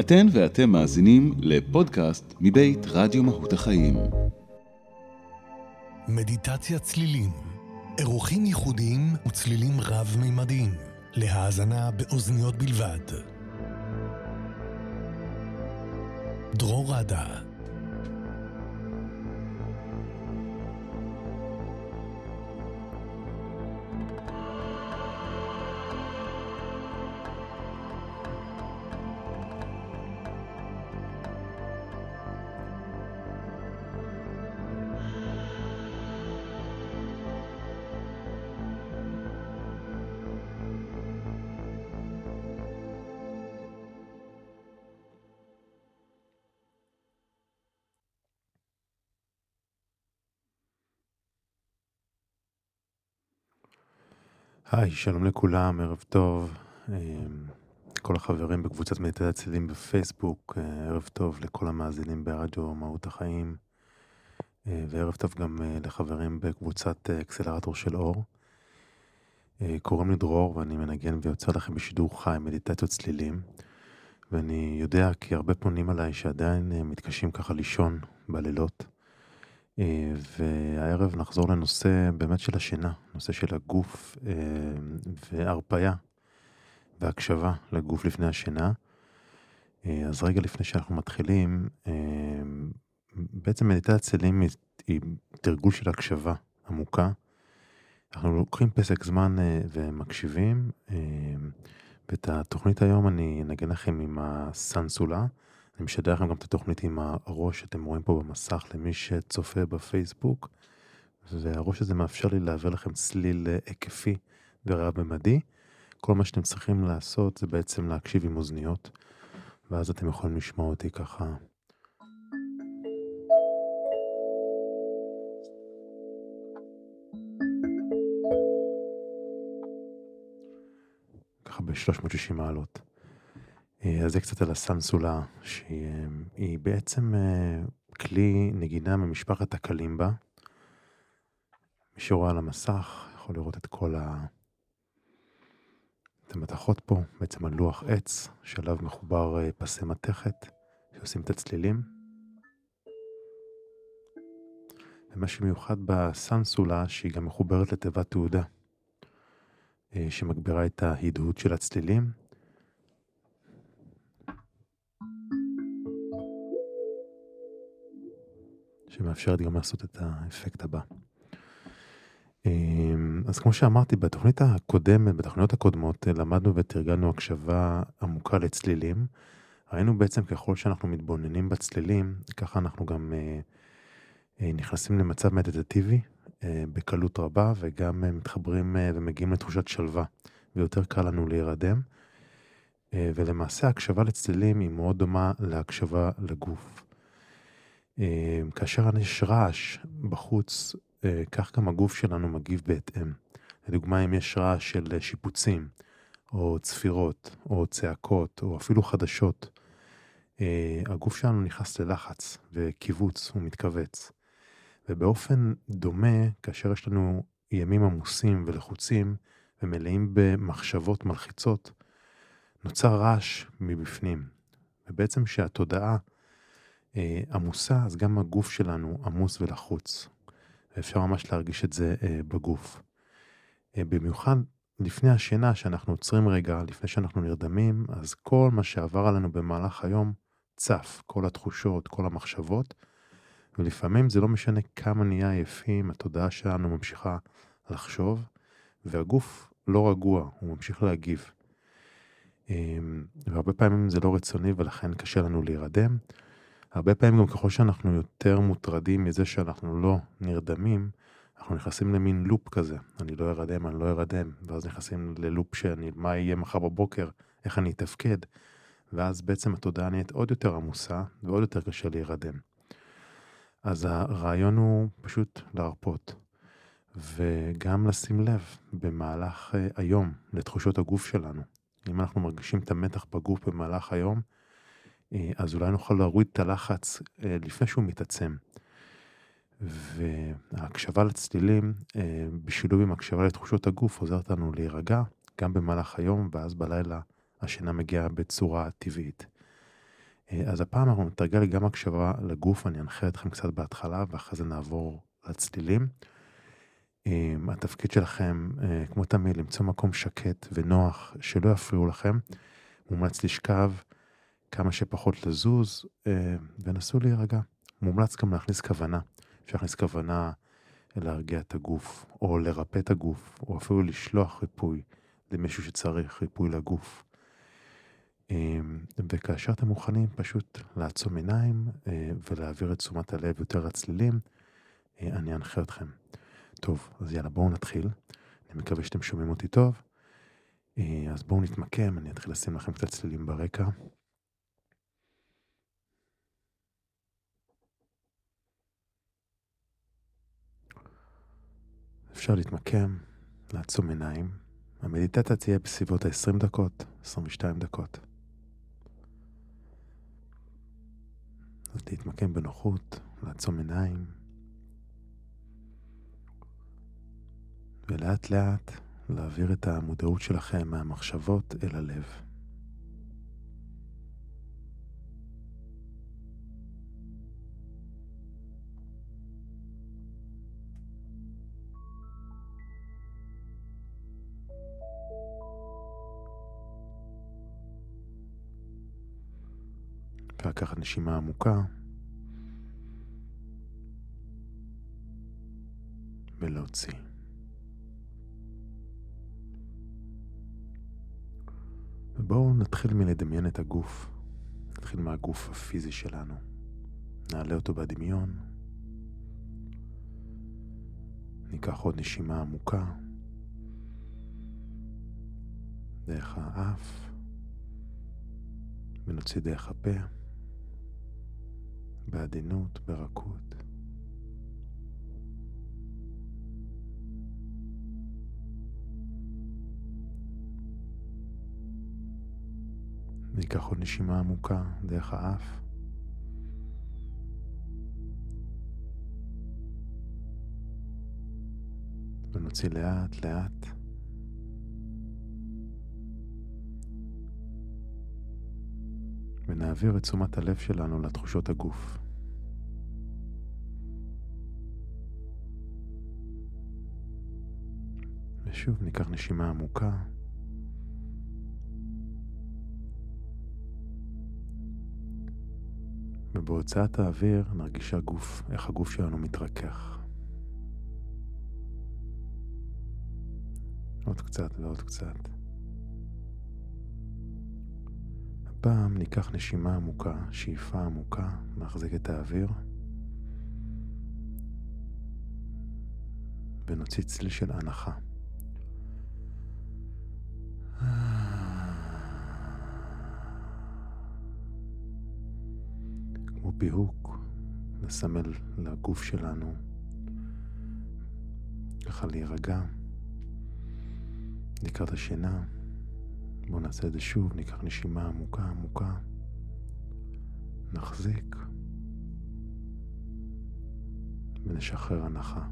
אתן ואתם מאזינים לפודקאסט מבית רדיו מהות החיים. מדיטציה צלילים, אירוחים ייחודיים וצלילים רב-מימדיים, להאזנה באוזניות בלבד. דרור רדה היי, שלום לכולם, ערב טוב. אמ, כל החברים בקבוצת מדיטת צלילים בפייסבוק, אה, ערב טוב לכל המאזינים ברדיו מהות החיים, אה, וערב טוב גם אה, לחברים בקבוצת אקסלרטור של אור. קוראים לי דרור ואני מנגן ויוצר לכם בשידור חי מדיטציות צלילים, ואני יודע כי הרבה פונים עליי שעדיין מתקשים ככה לישון בלילות. אה, והערב נחזור לנושא באמת של השינה, נושא של הגוף אה, והרפייה והקשבה לגוף לפני השינה. אה, אז רגע לפני שאנחנו מתחילים, בעצם מדיטציה צלים היא תרגול של הקשבה עמוקה. אנחנו לוקחים פסק זמן ומקשיבים, ואת התוכנית היום אני אנגן לכם עם הסנסולה. אני משדר לכם גם את התוכנית עם הראש שאתם רואים פה במסך למי שצופה בפייסבוק, והראש הזה מאפשר לי להעביר לכם צליל היקפי ורב-ממדי. כל מה שאתם צריכים לעשות זה בעצם להקשיב עם אוזניות, ואז אתם יכולים לשמוע אותי ככה. ככה ב-360 מעלות. אה, אז זה קצת על הסנסולה, שהיא בעצם אה, כלי נגינה ממשפחת הקלימבה. מי שרואה על המסך יכול לראות את כל ה... את המתכות פה, בעצם על לוח עץ, שעליו מחובר אה, פסי מתכת, שעושים את הצלילים. ומה שמיוחד בסנסולה, שהיא גם מחוברת לתיבת תעודה, שמגבירה את ההדהוד של הצלילים. שמאפשרת גם לעשות את האפקט הבא. אמ, אז כמו שאמרתי, בתוכנית הקודמת, בתוכניות הקודמות, למדנו ותרגלנו הקשבה עמוקה לצלילים. ראינו בעצם ככל שאנחנו מתבוננים בצלילים, ככה אנחנו גם אה, אה, נכנסים למצב מדיטטיבי אה, בקלות רבה, וגם מתחברים ומגיעים לתחושת שלווה, ויותר קל לנו להירדם. ולמעשה הקשבה לצלילים היא מאוד דומה להקשבה לגוף. אה, כאשר יש רעש בחוץ, אה, כך גם הגוף שלנו מגיב בהתאם. לדוגמה, אם יש רעש של שיפוצים, או צפירות, או צעקות, או אפילו חדשות, אה, הגוף שלנו נכנס ללחץ וקיבוץ, הוא מתכווץ. ובאופן דומה, כאשר יש לנו ימים עמוסים ולחוצים ומלאים במחשבות מלחיצות, נוצר רעש מבפנים. ובעצם שהתודעה אה, עמוסה, אז גם הגוף שלנו עמוס ולחוץ. ואפשר ממש להרגיש את זה אה, בגוף. אה, במיוחד לפני השינה, שאנחנו עוצרים רגע, לפני שאנחנו נרדמים, אז כל מה שעבר עלינו במהלך היום צף, כל התחושות, כל המחשבות, ולפעמים זה לא משנה כמה נהיה עייפים, התודעה שלנו ממשיכה לחשוב, והגוף לא רגוע, הוא ממשיך להגיב. והרבה פעמים זה לא רצוני ולכן קשה לנו להירדם. הרבה פעמים גם ככל שאנחנו יותר מוטרדים מזה שאנחנו לא נרדמים, אנחנו נכנסים למין לופ כזה, אני לא ארדם, אני לא ארדם, ואז נכנסים ללופ שאני, מה יהיה מחר בבוקר, איך אני אתפקד, ואז בעצם התודעה נהיית עוד יותר עמוסה ועוד יותר קשה להירדם. אז הרעיון הוא פשוט להרפות, וגם לשים לב במהלך אה, היום לתחושות הגוף שלנו. אם אנחנו מרגישים את המתח בגוף במהלך היום, אז אולי נוכל להוריד את הלחץ אה, לפני שהוא מתעצם. וההקשבה לצלילים, אה, בשילוב עם הקשבה לתחושות הגוף, עוזרת לנו להירגע גם במהלך היום, ואז בלילה השינה מגיעה בצורה טבעית. אה, אז הפעם אנחנו נתרגל גם הקשבה לגוף, אני אנחה אתכם קצת בהתחלה ואחרי זה נעבור לצלילים. אה, התפקיד שלכם, אה, כמו תמיד, למצוא מקום שקט ונוח, שלא יפריעו לכם. מומלץ לשכב, כמה שפחות לזוז, ונסו להירגע. מומלץ גם להכניס כוונה. אפשר להכניס כוונה להרגיע את הגוף, או לרפא את הגוף, או אפילו לשלוח ריפוי למישהו שצריך ריפוי לגוף. אמ, וכאשר אתם מוכנים פשוט לעצום עיניים אה, ולהעביר את תשומת הלב יותר לצלילים, אה, אני אנחה אתכם. טוב, אז יאללה בואו נתחיל. אני מקווה שאתם שומעים אותי טוב. אה, אז בואו נתמקם, אני אתחיל לשים לכם קצת צלילים ברקע. אפשר להתמקם, לעצום עיניים. המדיטציה תהיה בסביבות ה-20 דקות, 22 דקות. אז להתמקם בנוחות, לעצום עיניים, ולאט לאט להעביר את המודעות שלכם מהמחשבות אל הלב. לקחת נשימה עמוקה ולהוציא. ובואו נתחיל מלדמיין את הגוף. נתחיל מהגוף הפיזי שלנו. נעלה אותו בדמיון. ניקח עוד נשימה עמוקה דרך האף ונוציא דרך הפה. בעדינות, ברכות. ניקח עוד נשימה עמוקה דרך האף. ונוציא לאט לאט. ונעביר את תשומת הלב שלנו לתחושות הגוף. ושוב ניקח נשימה עמוקה. ובהוצאת האוויר נרגיש הגוף, איך הגוף שלנו מתרכך. עוד קצת ועוד קצת. הפעם ניקח נשימה עמוקה, שאיפה עמוקה, נחזיק את האוויר ונוציא צליל של הנחה. כמו פיהוק, לסמל לגוף שלנו, ככה להירגע לקראת השינה. בואו נעשה את זה שוב, ניקח נשימה עמוקה עמוקה, נחזיק ונשחרר הנחה.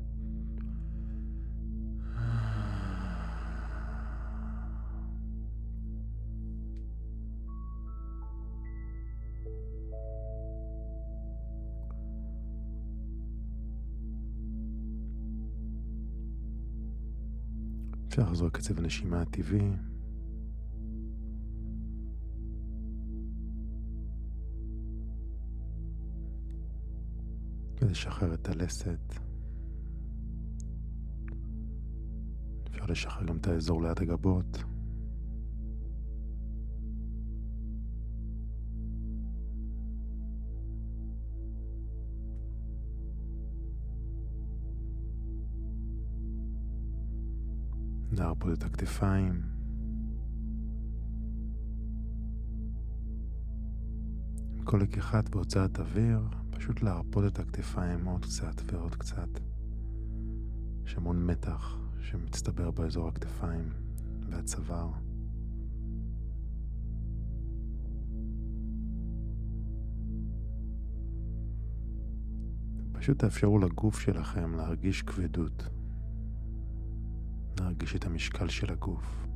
אפשר לחזור לקצב הנשימה הטבעי. ולשחרר את הלסת. אפשר לשחרר גם את האזור ליד הגבות. להרפות את הכתפיים. כל לקיחת בהוצאת אוויר, פשוט להרפות את הכתפיים עוד קצת ועוד קצת. יש המון מתח שמצטבר באזור הכתפיים והצוואר. פשוט תאפשרו לגוף שלכם להרגיש כבדות. להרגיש את המשקל של הגוף.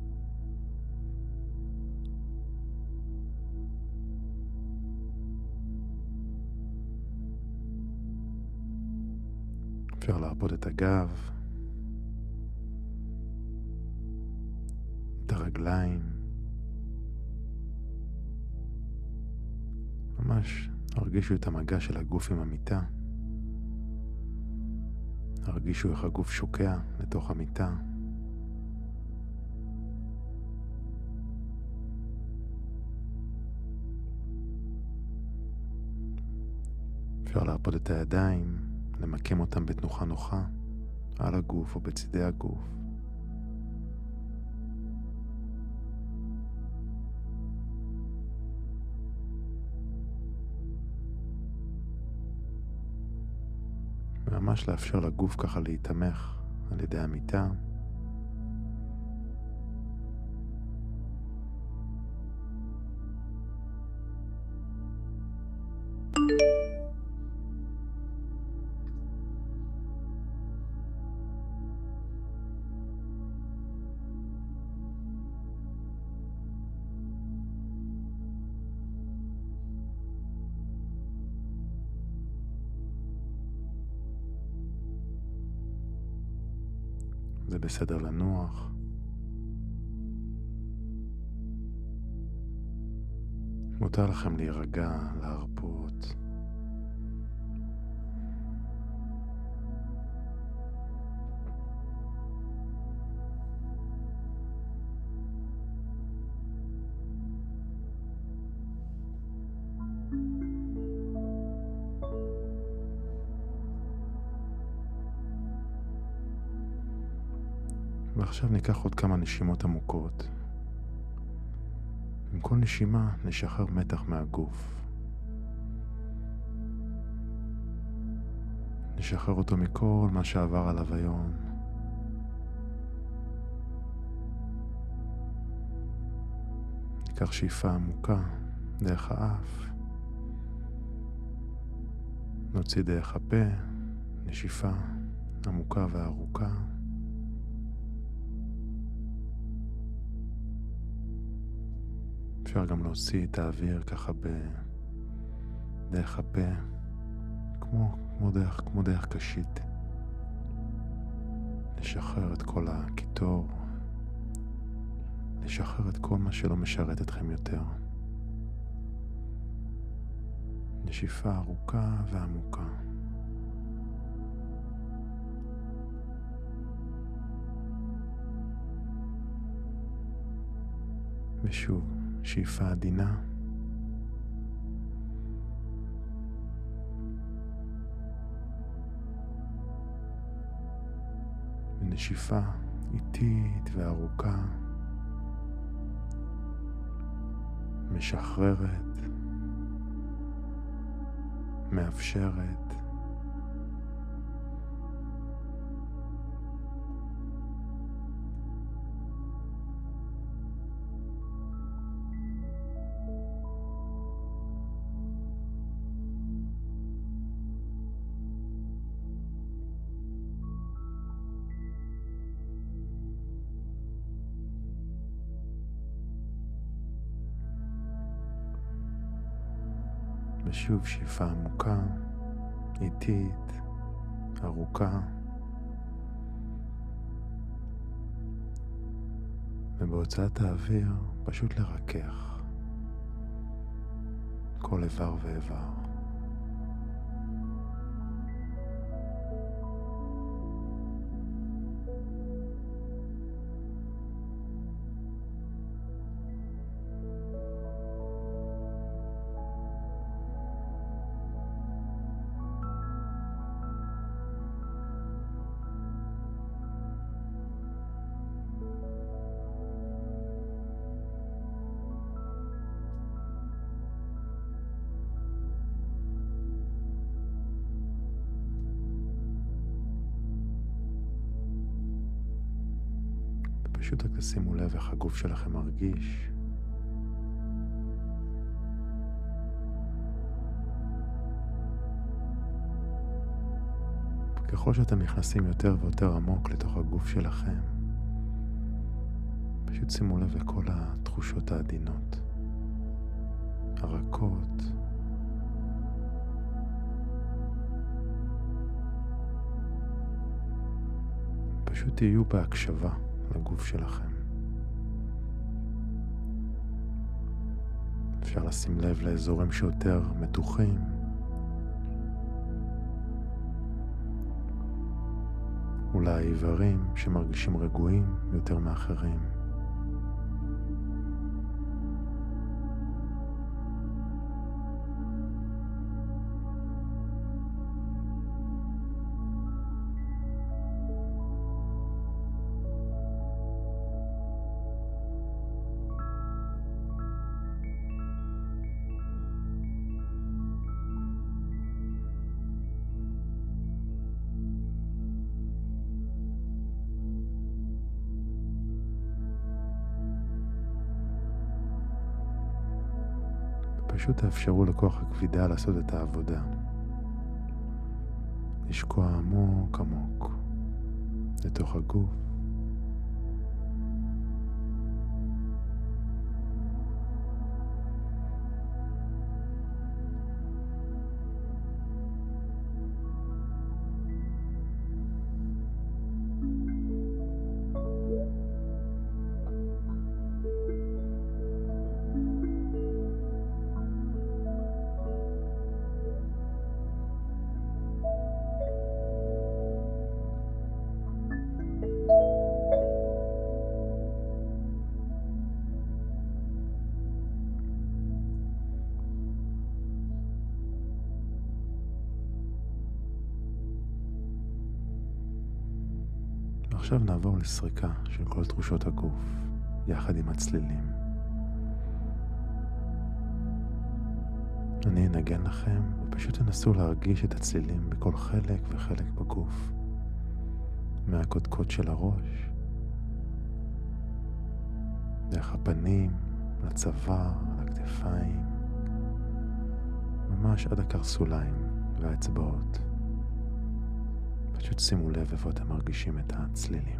אפשר להרפות את הגב, את הרגליים, ממש הרגישו את המגע של הגוף עם המיטה. הרגישו איך הגוף שוקע לתוך המיטה. אפשר להרפות את הידיים, למקם אותם בתנוחה נוחה, על הגוף או בצידי הגוף. ממש לאפשר לגוף ככה להיתמך על ידי המיטה. בסדר לנוח. מותר לכם להירגע, להרפות. ועכשיו ניקח עוד כמה נשימות עמוקות. עם כל נשימה נשחרר מתח מהגוף. נשחרר אותו מכל מה שעבר עליו היום. ניקח שאיפה עמוקה דרך האף. נוציא דרך הפה נשיפה עמוקה וארוכה. אפשר גם להוציא את האוויר ככה ב... דרך הפה, כמו, כמו, דרך, כמו דרך קשית. לשחרר את כל הקיטור, לשחרר את כל מה שלא משרת אתכם יותר. נשיפה ארוכה ועמוקה. ושוב. שאיפה עדינה. ונשיפה איטית וארוכה, משחררת, מאפשרת. ושוב שאיפה עמוקה, איטית, ארוכה. ובהוצאת האוויר פשוט לרכך כל איבר ואיבר. הגוף שלכם מרגיש. ככל שאתם נכנסים יותר ויותר עמוק לתוך הגוף שלכם, פשוט שימו לב לכל התחושות העדינות, הרכות, ופשוט תהיו בהקשבה לגוף שלכם. אפשר לשים לב לאזורים שיותר מתוחים. אולי איברים שמרגישים רגועים יותר מאחרים. פשוט תאפשרו לכוח הכבידה לעשות את העבודה. לשקוע עמוק עמוק לתוך הגוף. עכשיו נעבור לסריקה של כל תחושות הגוף, יחד עם הצלילים. אני אנגן לכם, ופשוט תנסו להרגיש את הצלילים בכל חלק וחלק בגוף. מהקודקוד של הראש, דרך הפנים, לצוואר, לכתפיים, ממש עד הקרסוליים והאצבעות. פשוט שימו לב איפה אתם מרגישים את הצלילים.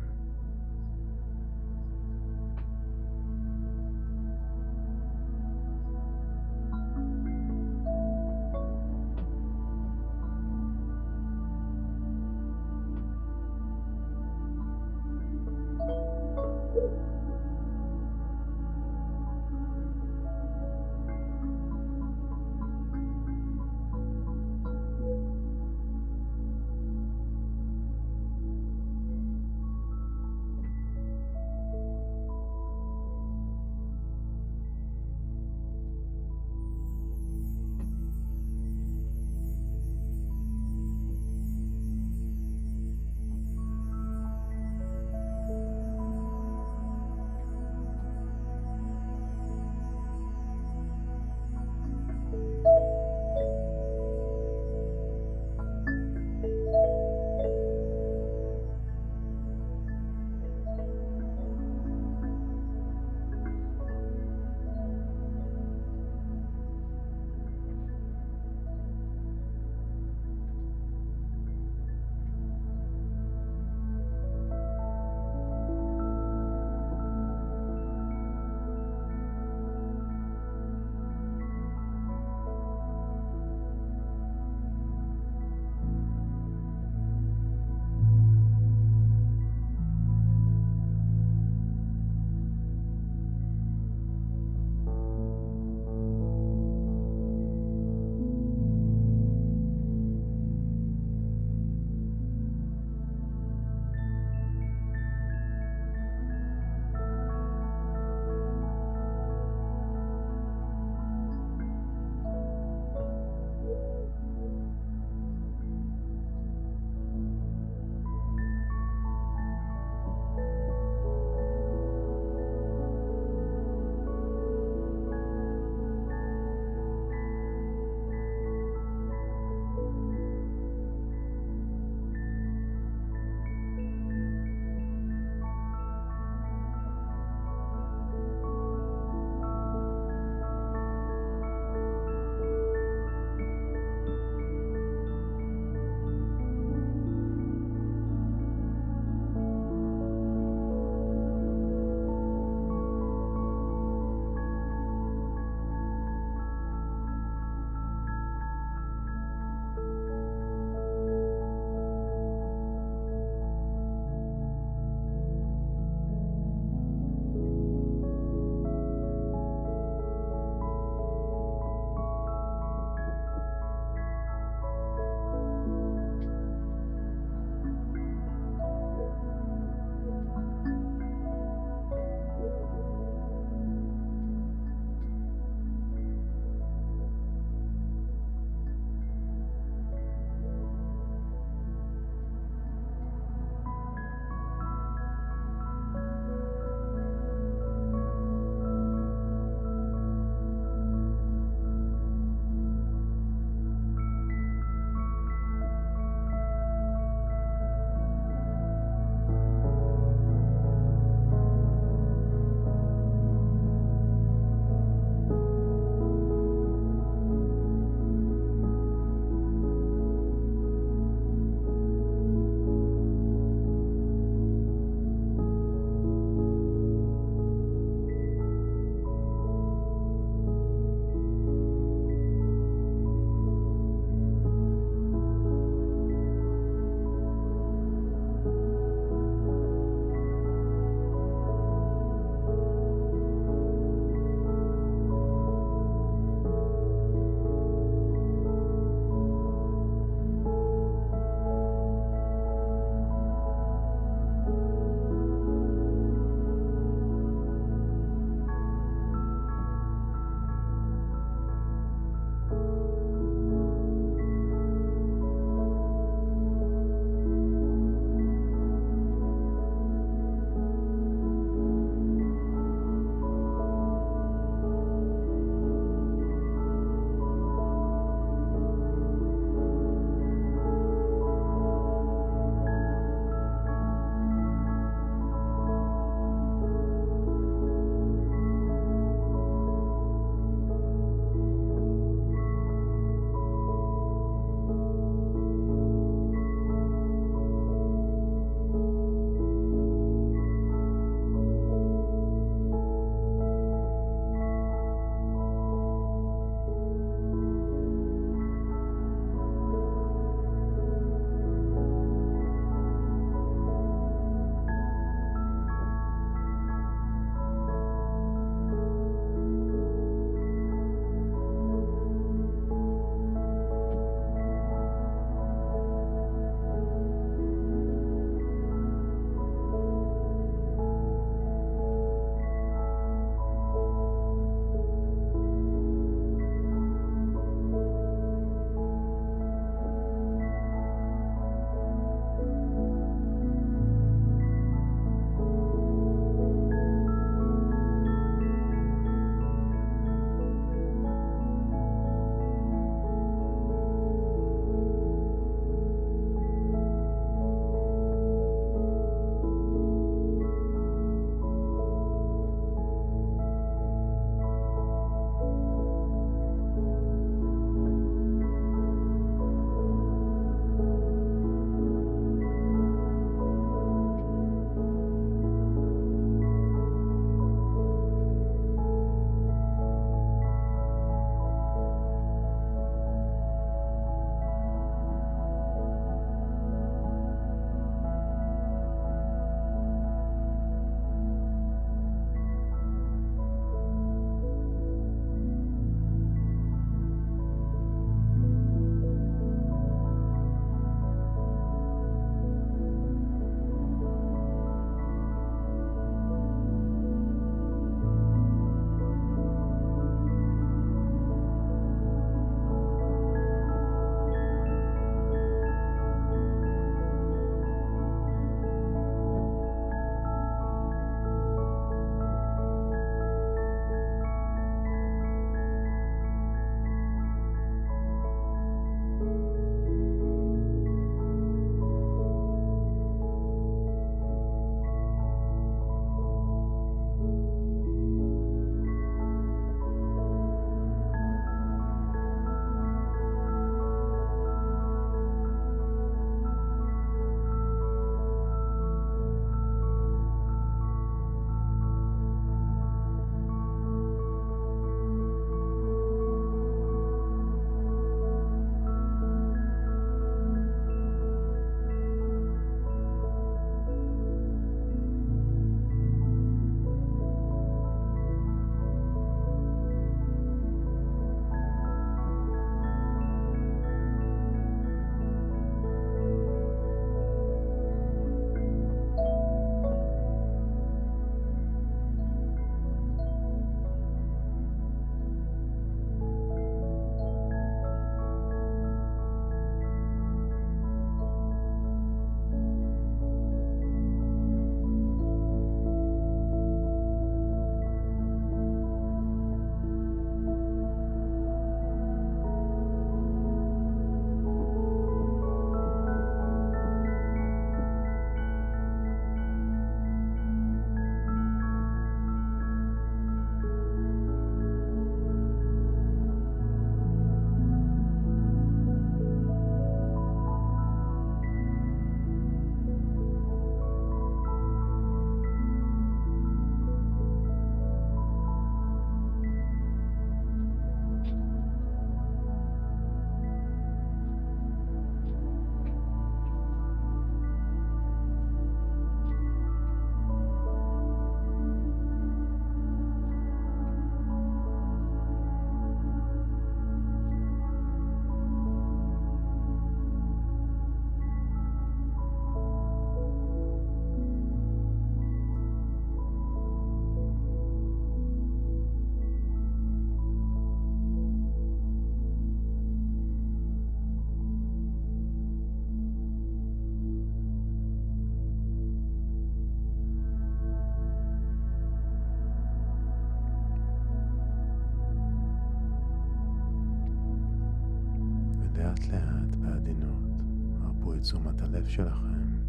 לאט, בעדינות, הרפו את תשומת הלב שלכם.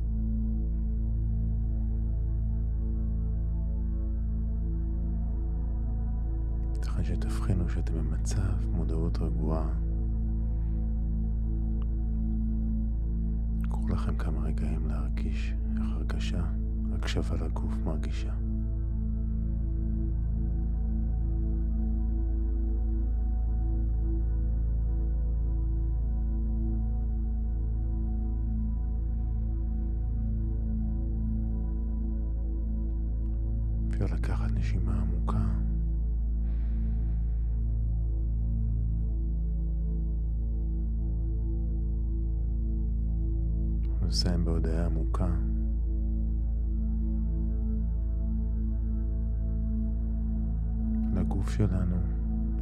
ייתכן שתבחינו שאתם במצב מודעות רגועה. קחו לכם כמה רגעים להרגיש איך הרגשה, הקשבה לגוף מרגישה. אפשר לקחת נשימה עמוקה. נסיים בהודעה עמוקה. לגוף שלנו,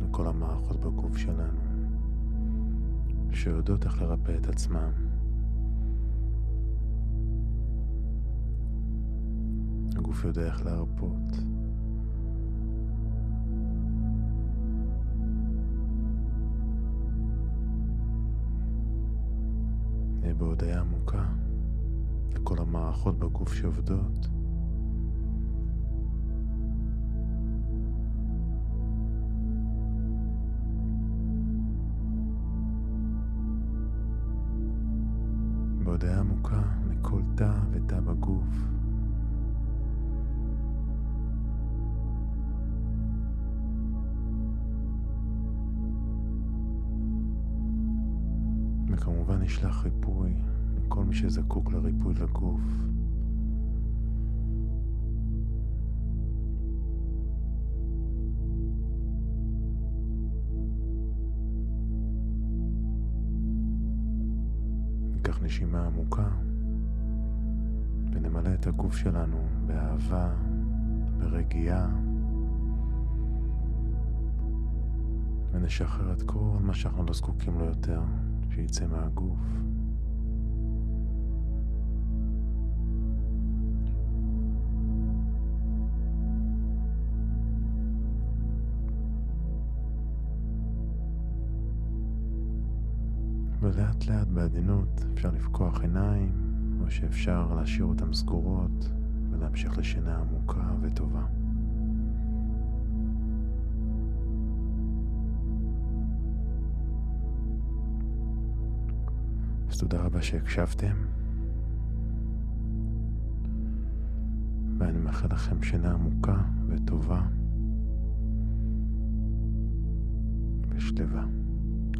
לכל המערכות בגוף שלנו, שיודעות איך לרפא את עצמם. הגוף יודע איך להרפות. נהיה בהודיה עמוקה לכל המערכות בגוף שעובדות. בהודיה עמוקה לכל תא ותא בגוף. וכמובן נשלח ריפוי לכל מי שזקוק לריפוי לגוף. ניקח נשימה עמוקה ונמלא את הגוף שלנו באהבה, ברגיעה, ונשחרר את כל מה שאנחנו לא זקוקים לו יותר. שיצא מהגוף. ולאט לאט בעדינות אפשר לפקוח עיניים, או שאפשר להשאיר אותן סגורות ולהמשיך לשינה עמוקה וטובה. תודה רבה שהקשבתם. ואני מאחל לכם שינה עמוקה וטובה ושלווה.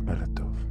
לילה טוב.